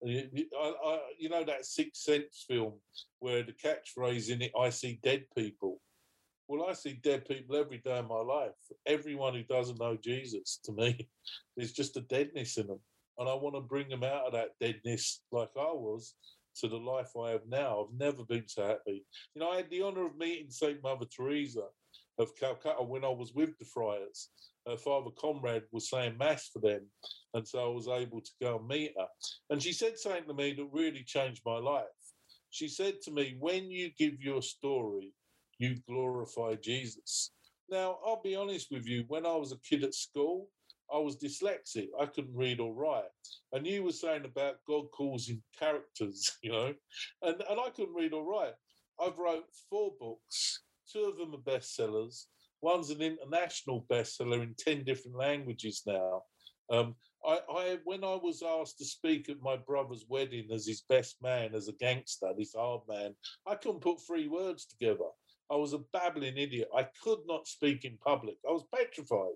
[SPEAKER 2] I, I, you know that Sixth Sense film where the catchphrase in it, "I see dead people." Well, I see dead people every day of my life. Everyone who doesn't know Jesus, to me, there's just a deadness in them, and I want to bring them out of that deadness, like I was, to the life I have now. I've never been so happy. You know, I had the honour of meeting Saint Mother Teresa of Calcutta when I was with the friars. Her father Conrad was saying mass for them, and so I was able to go and meet her. And she said something to me that really changed my life. She said to me, "When you give your story, you glorify Jesus." Now, I'll be honest with you. When I was a kid at school, I was dyslexic. I couldn't read or write. And you were saying about God causing characters, you know, and, and I couldn't read or write. I've wrote four books. Two of them are bestsellers. One's an international bestseller in 10 different languages now. Um, I, I, when I was asked to speak at my brother's wedding as his best man, as a gangster, this hard man, I couldn't put three words together. I was a babbling idiot. I could not speak in public. I was petrified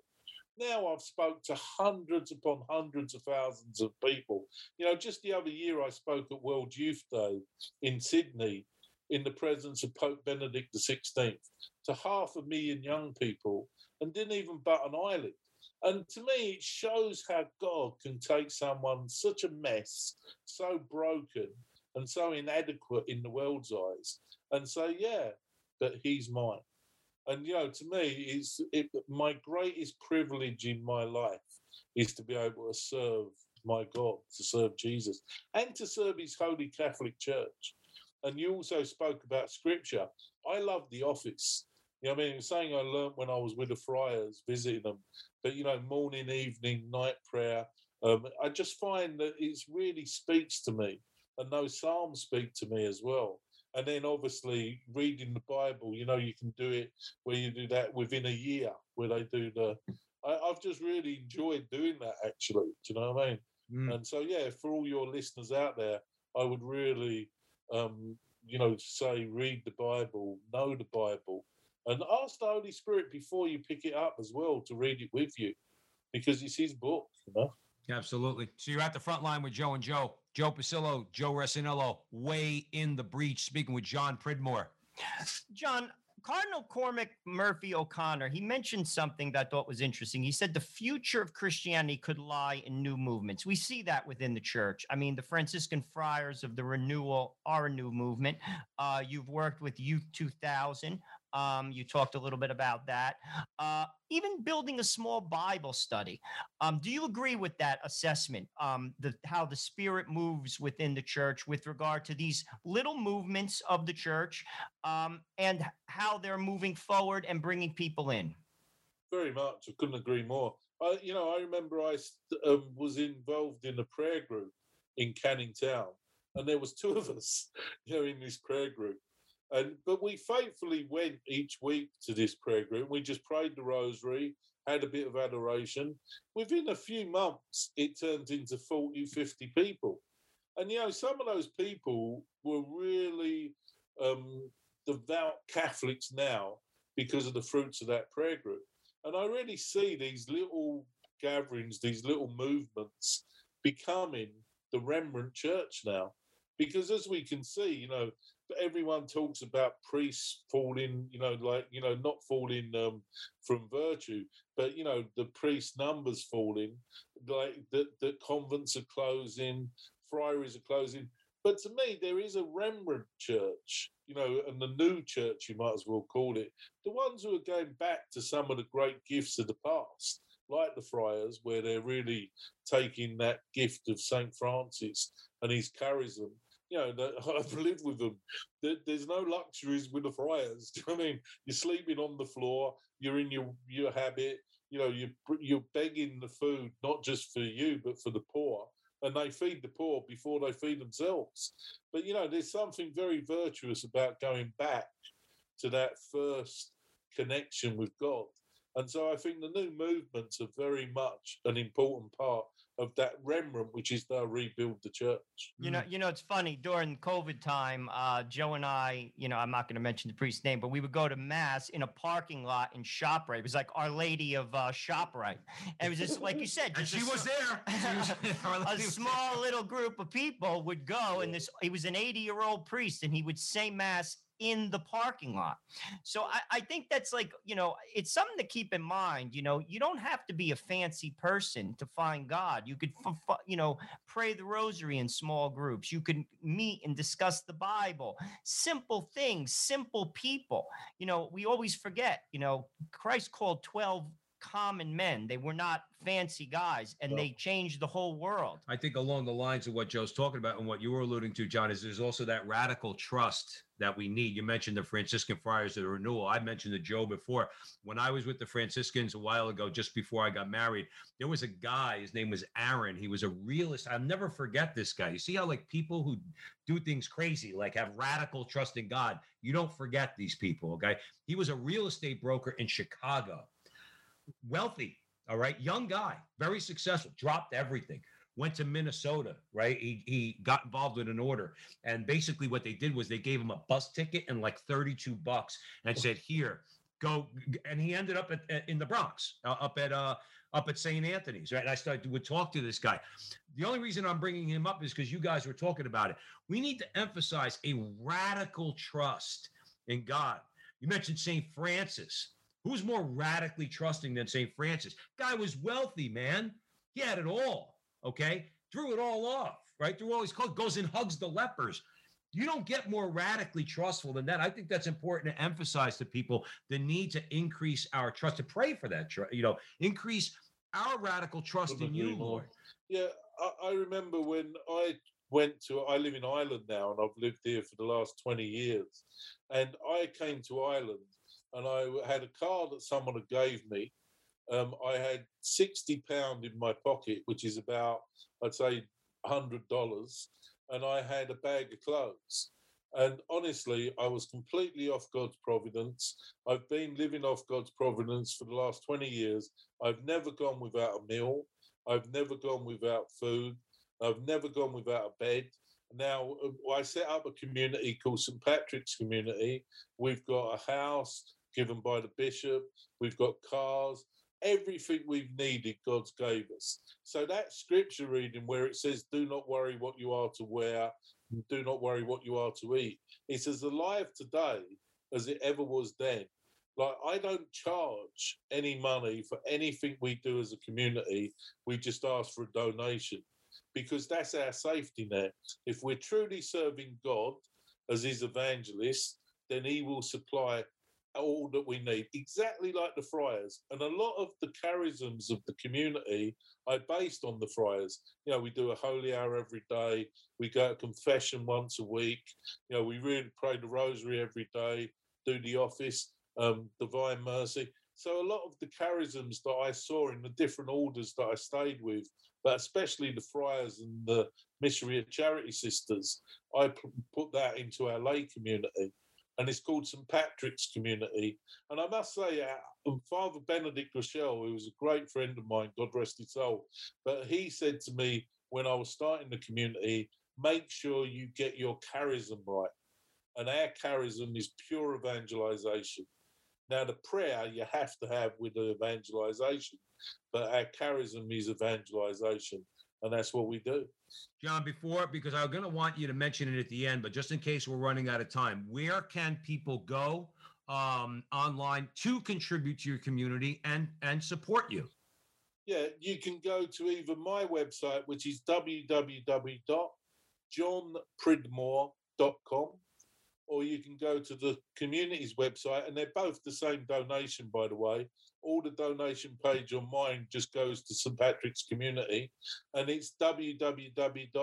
[SPEAKER 2] now I've spoke to hundreds upon hundreds of thousands of people. You know, just the other year I spoke at World Youth Day in Sydney in the presence of Pope Benedict XVI to half a million young people and didn't even bat an eyelid. And to me, it shows how God can take someone such a mess, so broken and so inadequate in the world's eyes, and say, yeah, but he's mine. And you know, to me, it's it, my greatest privilege in my life is to be able to serve my God, to serve Jesus, and to serve His Holy Catholic Church. And you also spoke about Scripture. I love The Office. You know, what I mean, something I learned when I was with the friars, visiting them. But you know, morning, evening, night prayer. Um, I just find that it really speaks to me, and those psalms speak to me as well and then obviously reading the Bible, you know, you can do it where you do that within a year, where they do the. I, I've just really enjoyed doing that actually. Do you know what I mean?
[SPEAKER 1] Mm.
[SPEAKER 2] And so, yeah, for all your listeners out there, I would really, um, you know, say read the Bible, know the Bible, and ask the Holy Spirit before you pick it up as well to read it with you, because it's His book, you know.
[SPEAKER 1] Absolutely. So you're at the front line with Joe and Joe. Joe Pasillo, Joe Resinello, way in the breach, speaking with John Pridmore.
[SPEAKER 3] John, Cardinal Cormac Murphy O'Connor, he mentioned something that I thought was interesting. He said the future of Christianity could lie in new movements. We see that within the church. I mean, the Franciscan Friars of the Renewal are a new movement. Uh, you've worked with Youth 2000. Um, you talked a little bit about that. Uh, even building a small Bible study. Um, do you agree with that assessment? Um, the how the Spirit moves within the church with regard to these little movements of the church, um, and how they're moving forward and bringing people in.
[SPEAKER 2] Very much. I couldn't agree more. I, you know, I remember I st- um, was involved in a prayer group in Canning Town, and there was two of us, you know, in this prayer group. And but we faithfully went each week to this prayer group. We just prayed the rosary, had a bit of adoration. Within a few months, it turned into 40, 50 people. And you know, some of those people were really um, devout Catholics now because of the fruits of that prayer group. And I really see these little gatherings, these little movements becoming the remnant church now. Because as we can see, you know, everyone talks about priests falling, you know, like, you know, not falling um, from virtue, but, you know, the priest numbers falling, like the, the convents are closing, friaries are closing. But to me, there is a remnant church, you know, and the new church, you might as well call it, the ones who are going back to some of the great gifts of the past, like the friars, where they're really taking that gift of St. Francis and his charism. You know, I've lived with them. There's no luxuries with the friars. Do you know I mean? You're sleeping on the floor, you're in your, your habit, you know, you're, you're begging the food, not just for you, but for the poor and they feed the poor before they feed themselves. But you know, there's something very virtuous about going back to that first connection with God. And so I think the new movements are very much an important part of that remnant, which is they'll rebuild the church.
[SPEAKER 3] You know, you know, it's funny during COVID time. Uh, Joe and I, you know, I'm not going to mention the priest's name, but we would go to mass in a parking lot in Shoprite. It was like Our Lady of uh, Shoprite, and it was just like you said,
[SPEAKER 1] And
[SPEAKER 3] just
[SPEAKER 1] she
[SPEAKER 3] a
[SPEAKER 1] was there. She was- Our
[SPEAKER 3] a small little group of people would go, and this he was an 80 year old priest, and he would say mass in the parking lot. So I, I think that's like, you know, it's something to keep in mind. You know, you don't have to be a fancy person to find God. You could, you know, pray the rosary in small groups. You could meet and discuss the Bible. Simple things, simple people. You know, we always forget, you know, Christ called 12 common men. They were not fancy guys and
[SPEAKER 2] No.
[SPEAKER 3] they changed the whole world.
[SPEAKER 1] I think along the lines of what Joe's talking about and what you were alluding to, John, is there's also that radical trust that we need. You mentioned the Franciscan friars of the renewal. I mentioned the Joe before. When I was with the Franciscans a while ago, just before I got married, there was a guy, his name was Aaron. He was a realist. I'll never forget this guy. You see how like people who do things crazy, like have radical trust in God, you don't forget these people. Okay. He was a real estate broker in Chicago wealthy, all right, young guy, very successful, dropped everything, went to Minnesota, right? He, he got involved with an order. And basically, what they did was they gave him a bus ticket and like 32 bucks and said, Here, go. And he ended up at, at- in the Bronx, uh, up at, uh, up at St. Anthony's, right? And I started would talk to this guy. The only reason I'm bringing him up is because you guys were talking about it. We need to emphasize a radical trust in God. You mentioned St. Francis. Who's more radically trusting than St. Francis? Guy was wealthy, man. He had it all. Okay. Threw it all off, right? Threw all his clothes, goes and hugs the lepers. You don't get more radically trustful than that. I think that's important to emphasize to people the need to increase our trust, to pray for that, tr- you know, increase our radical trust in you. Lord.
[SPEAKER 2] Yeah, I, I remember when I went to. I live in Ireland now, and I've lived here for the last twenty years. And I came to Ireland, and I had a car that someone had gave me. Um, I had sixty pound in my pocket, which is about I'd say hundred dollars, and I had a bag of clothes. And honestly, I was completely off God's providence. I've been living off God's providence for the last 20 years. I've never gone without a meal. I've never gone without food. I've never gone without a bed. Now, uh, I set up a community called St. Patrick's Community. We've got a house given by the bishop, we've got cars, everything we've needed, God's gave us. So, that scripture reading where it says, Do not worry what you are to wear, do not worry what you are to eat, it's as alive today as it ever was then. Like, I don't charge any money for anything we do as a community. We just ask for a donation because that's our safety net. If we're truly serving God as his evangelist, then he will supply all that we need, exactly like the friars. And a lot of the charisms of the community are based on the friars. You know, we do a holy hour every day, we go to confession once a week, you know, we really pray the rosary every day, do the office, um, divine mercy. So a lot of the charisms that I saw in the different orders that I stayed with, but especially the friars and the missionary charity sisters, I put that into our lay community. And it's called St. Patrick's Community. And I must say, uh, um, Father Benedict Groeschel, who was a great friend of mine, God rest his soul, but he said to me when I was starting the community, make sure you get your charism right. And our charism is pure evangelization. Now, the prayer you have to have with the evangelization, but our charism is evangelization, and that's what we do.
[SPEAKER 1] John, before, because I'm going to want you to mention it at the end, but just in case we're running out of time, where can people go um, online to contribute to your community and and support you?
[SPEAKER 2] Yeah, you can go to either my website, which is www.johnpridmore.com, or you can go to the community's website, and they're both the same donation, by the way. All the donation page on mine just goes to St. Patrick's Community, and it's www.st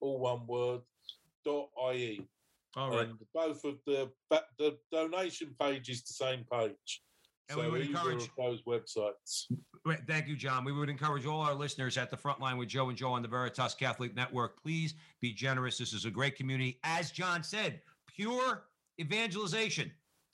[SPEAKER 2] all one word, dot ie.
[SPEAKER 1] All right.
[SPEAKER 2] And both of the but the donation page is the same page.
[SPEAKER 1] And
[SPEAKER 2] so
[SPEAKER 1] we would encourage-
[SPEAKER 2] those websites.
[SPEAKER 1] Thank you, John. We would encourage all our listeners at the front line with Joe and Joe on the Veritas Catholic Network. Please be generous. This is a great community. As John said, pure evangelization.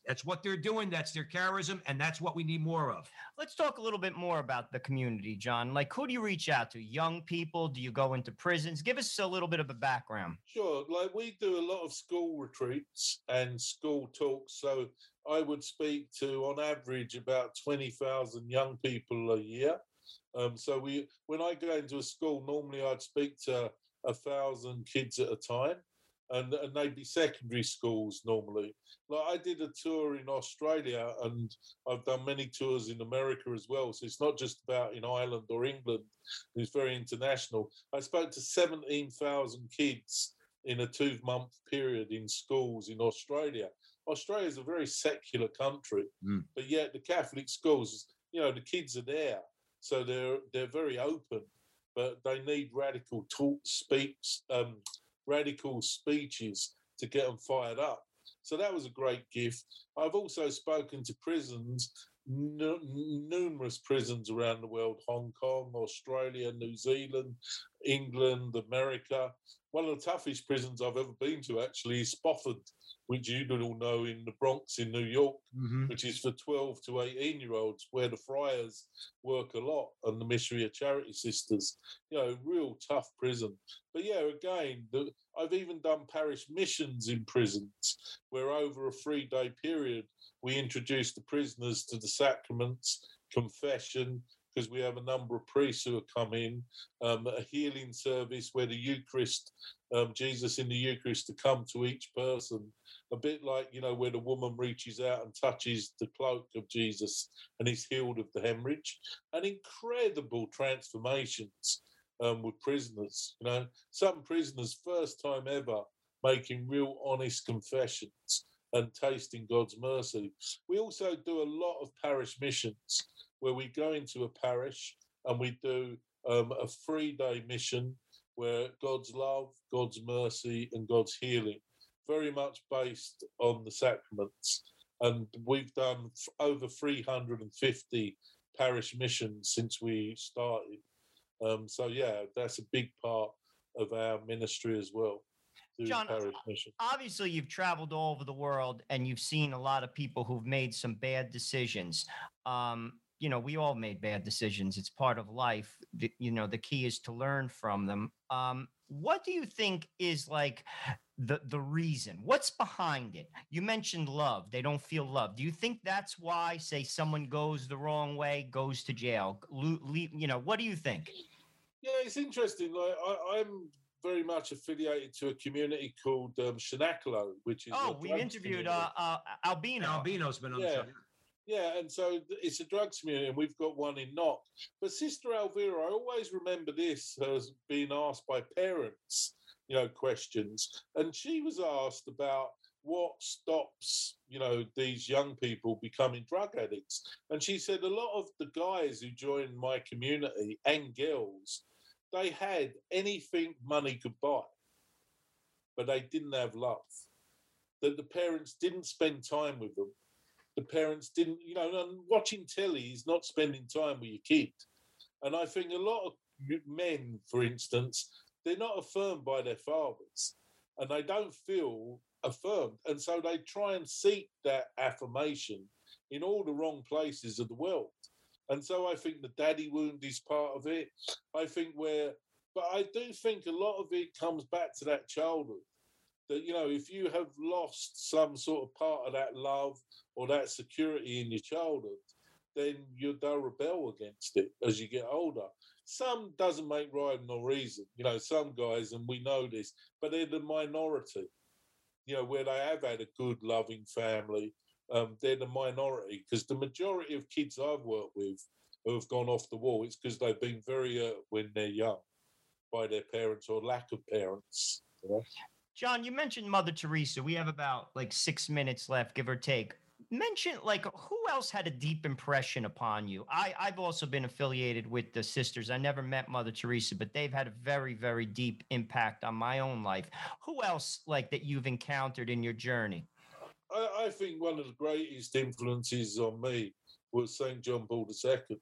[SPEAKER 1] That's what they're doing. That's their charism, and that's what we need more of.
[SPEAKER 3] Let's talk a little bit more about the community, John. Like, who do you reach out to? Young people? Do you go into prisons? Give us a little bit of a background.
[SPEAKER 2] Sure. Like we do a lot of school retreats and school talks. So I would speak to, on average, about 20,000 young people a year. Um, so we, when I go into a school, normally I'd speak to a thousand kids at a time and, and they'd be secondary schools normally. Like I did a tour in Australia, and I've done many tours in America as well. So it's not just about in Ireland or England; it's very international. I spoke to seventeen thousand kids in a two-month period in schools in Australia. Australia is a very secular country,
[SPEAKER 1] Mm.
[SPEAKER 2] but yet the Catholic schools, you know, the kids are there, so they're they're very open, but they need radical talk, speaks, um, radical speeches to get them fired up. So that was a great gift. I've also spoken to prisons, n- numerous prisons around the world Hong Kong, Australia, New Zealand, England, America. One of the toughest prisons I've ever been to actually is Spofford, which you all know in the Bronx in New York, mm-hmm. which is for 12 to 18 year olds, where the friars work a lot and the Mystery of Charity Sisters. You know, real tough prison. But yeah, again, the, I've even done parish missions in prisons where over a three day period we introduce the prisoners to the sacraments, confession, because we have a number of priests who have come in, um, a healing service where the Eucharist, um, Jesus in the Eucharist, to come to each person, a bit like, you know, where the woman reaches out and touches the cloak of Jesus and he's healed of the hemorrhage, and incredible transformations um, with prisoners. You know, some prisoners, first time ever, making real honest confessions and tasting God's mercy. We also do a lot of parish missions where we go into a parish and we do um, a three day mission where God's love, God's mercy, and God's healing, very much based on the sacraments. And we've done f- over 350 parish missions since we started. Um, so, yeah, that's a big part of our ministry as well.
[SPEAKER 3] John. Obviously, you've traveled all over the world and you've seen a lot of people who've made some bad decisions. Um, you know, we all made bad decisions. It's part of life. The, you know, the key is to learn from them. Um, what do you think is like the the reason? What's behind it? You mentioned love. They don't feel love. Do you think that's why, say, someone goes the wrong way, goes to jail? You know, what do you think?
[SPEAKER 2] Yeah, it's interesting. Like I, I'm very much affiliated to a community called um, Cenacolo, which is
[SPEAKER 3] Oh, we interviewed
[SPEAKER 2] community.
[SPEAKER 3] uh, uh, Albino.
[SPEAKER 1] Albino's been on the show.
[SPEAKER 2] Yeah, and so it's a drugs community, and we've got one in Knock. But Sister Elvira, I always remember this as being asked by parents, you know, questions, and she was asked about what stops, you know, these young people becoming drug addicts, and she said a lot of the guys who joined my community and girls, they had anything money could buy, but they didn't have love. That the parents didn't spend time with them the parents didn't, you know, and watching telly is not spending time with your kid. And I think a lot of men, for instance, they're not affirmed by their fathers and they don't feel affirmed. And so they try and seek that affirmation in all the wrong places of the world. And so I think the daddy wound is part of it. I think where, but I do think a lot of it comes back to that childhood. That, you know, if you have lost some sort of part of that love or that security in your childhood, then you they'll rebel against it as you get older. Some doesn't make rhyme nor reason. You know, some guys, and we know this, but they're the minority. You know, where they have had a good, loving family, um, they're the minority because the majority of kids I've worked with who have gone off the wall, it's because they've been very hurt when they're young by their parents or lack of parents. You know?
[SPEAKER 3] John, you mentioned Mother Teresa. We have about like six minutes left, give or take. Mention like who else had a deep impression upon you? I, I've also been affiliated with the sisters. I never met Mother Teresa, but they've had a very, very deep impact on my own life. Who else like that you've encountered in your journey?
[SPEAKER 2] I, I think one of the greatest influences on me was St. John Paul II. Do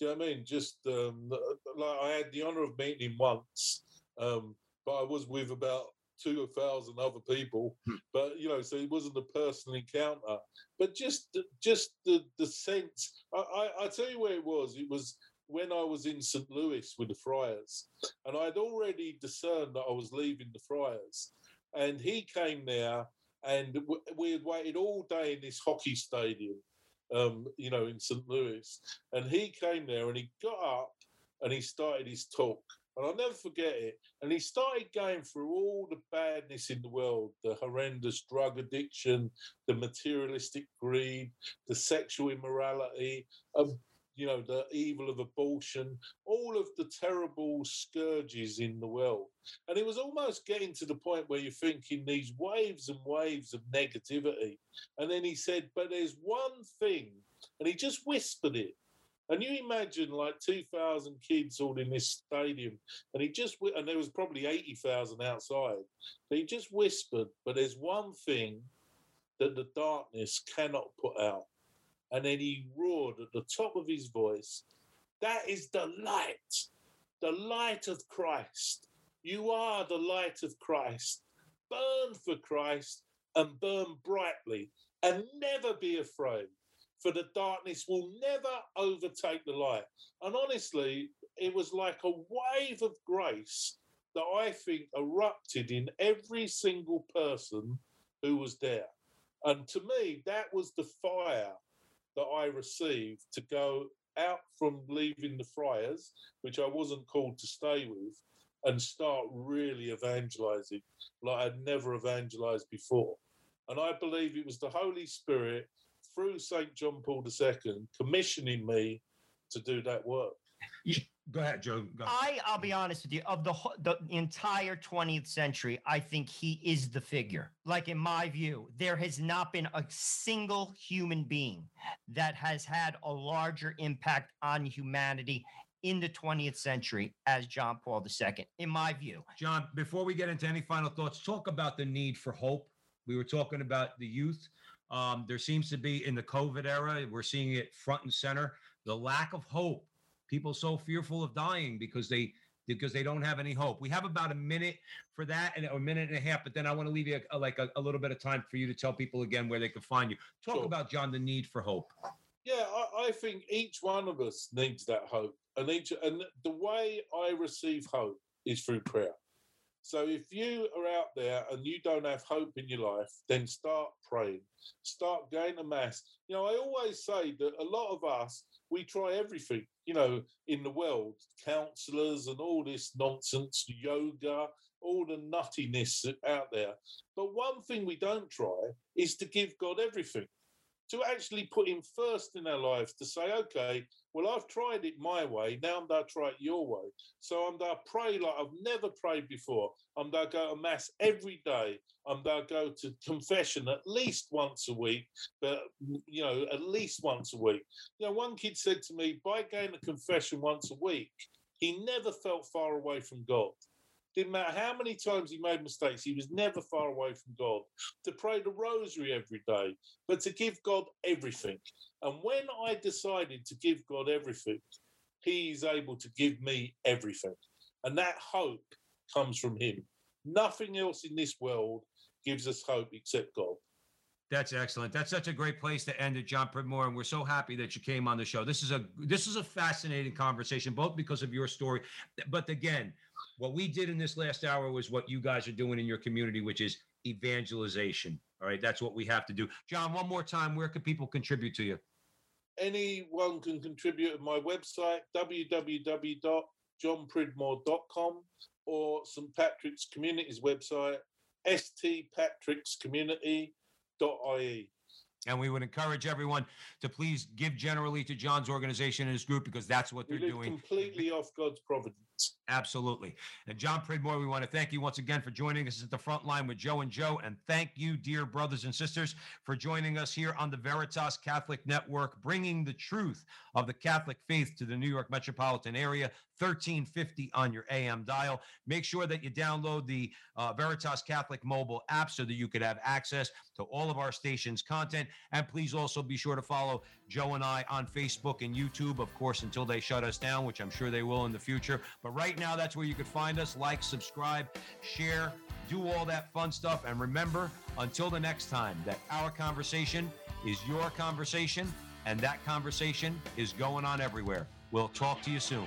[SPEAKER 2] you know what I mean? Just um, like I had the honour of meeting him once, um, but I was with about two thousand other people,
[SPEAKER 1] Hmm.
[SPEAKER 2] but you know, so it wasn't a personal encounter. But just the- just the the sense. I, I I tell you where it was. It was when I was in St. Louis with the Friars, and I'd already discerned that I was leaving the Friars, and he came there, and we had waited all day in this hockey stadium, um, you know, in St. Louis, and he came there and he got up and he started his talk, and I'll never forget it. And he started going through all the badness in the world, the horrendous drug addiction, the materialistic greed, the sexual immorality, um, you know, the evil of abortion, all of the terrible scourges in the world. And it was almost getting to the point where you're thinking these waves and waves of negativity. And then he said, But there's one thing, and he just whispered it. And you imagine like 2,000 kids all in this stadium, and he just, and there was probably 80,000 outside. He just whispered, But there's one thing that the darkness cannot put out. And then he roared at the top of his voice, That is the light, the light of Christ. You are the light of Christ. Burn for Christ and burn brightly and never be afraid, for the darkness will never overtake the light. And honestly, it was like a wave of grace that I think erupted in every single person who was there. And to me, that was the fire that I received to go out from leaving the friars, which I wasn't called to stay with, and start really evangelizing like I'd never evangelized before. And I believe it was the Holy Spirit through St. John Paul II commissioning me to do that work.
[SPEAKER 1] Go ahead, Joe. Go ahead.
[SPEAKER 3] I, I'll be honest with you, of the, the entire 20th century, I think he is the figure. Like in my view, there has not been a single human being that has had a larger impact on humanity in the 20th century as John Paul II, in my view.
[SPEAKER 1] John, before we get into any final thoughts, talk about the need for hope. We were talking about the youth. Um, there seems to be in the COVID era, we're seeing it front and center. The lack of hope. People so fearful of dying because they because they don't have any hope. We have about a minute for that and a minute and a half, but then I want to leave you a, like a, a little bit of time for you to tell people again where they can find you. Talk
[SPEAKER 2] Sure.
[SPEAKER 1] about John the need for hope.
[SPEAKER 2] Yeah, I, I think each one of us needs that hope, and each and the way I receive hope is through prayer. So if you are out there and you don't have hope in your life, then start praying, start going to mass. You know, I always say that a lot of us we try everything. You know, in the world, counselors and all this nonsense, yoga, all the nuttiness out there. But one thing we don't try is to give God everything to actually put him first in our lives to say, okay, well, I've tried it my way. Now I'm going to try it your way. So I'm going to pray like I've never prayed before. I'm going to go to mass every day. I'm going to go to confession at least once a week, but, you know, at least once a week. You know, one kid said to me, by going to confession once a week, he never felt far away from God. Didn't matter how many times he made mistakes, he was never far away from God. To pray the rosary every day, but to give God everything. And when I decided to give God everything, He is able to give me everything. And that hope comes from Him. Nothing else in this world gives us hope except God.
[SPEAKER 1] That's excellent. That's such a great place to end it, John Pridmore. And we're so happy that you came on the show. This is a this is a fascinating conversation, both because of your story, but again, what we did in this last hour was what you guys are doing in your community, which is evangelization. All right, that's what we have to do. John, one more time, where can people contribute to you?
[SPEAKER 2] Anyone can contribute at my website, www.johnpridmore.com, or St. Patrick's Community's website, stpatrickscommunity.ie.
[SPEAKER 1] And we would encourage everyone to please give generally to John's organization and his group because that's what
[SPEAKER 2] We
[SPEAKER 1] they're doing.
[SPEAKER 2] completely off God's providence.
[SPEAKER 1] Absolutely. And John Pridmore, we want to thank you once again for joining us at the front line with Joe and Joe. And thank you, dear brothers and sisters, for joining us here on the Veritas Catholic Network, bringing the truth of the Catholic faith to the New York metropolitan area. 1350 on your AM dial. Make sure that you download the uh, Veritas Catholic mobile app so that you could have access to all of our station's content. And please also be sure to follow Joe and I on Facebook and YouTube, of course, until they shut us down, which I'm sure they will in the future. But right now, that's where you can find us. Like, subscribe, share, do all that fun stuff. And remember, until the next time, that our conversation is your conversation, and that conversation is going on everywhere. We'll talk to you soon.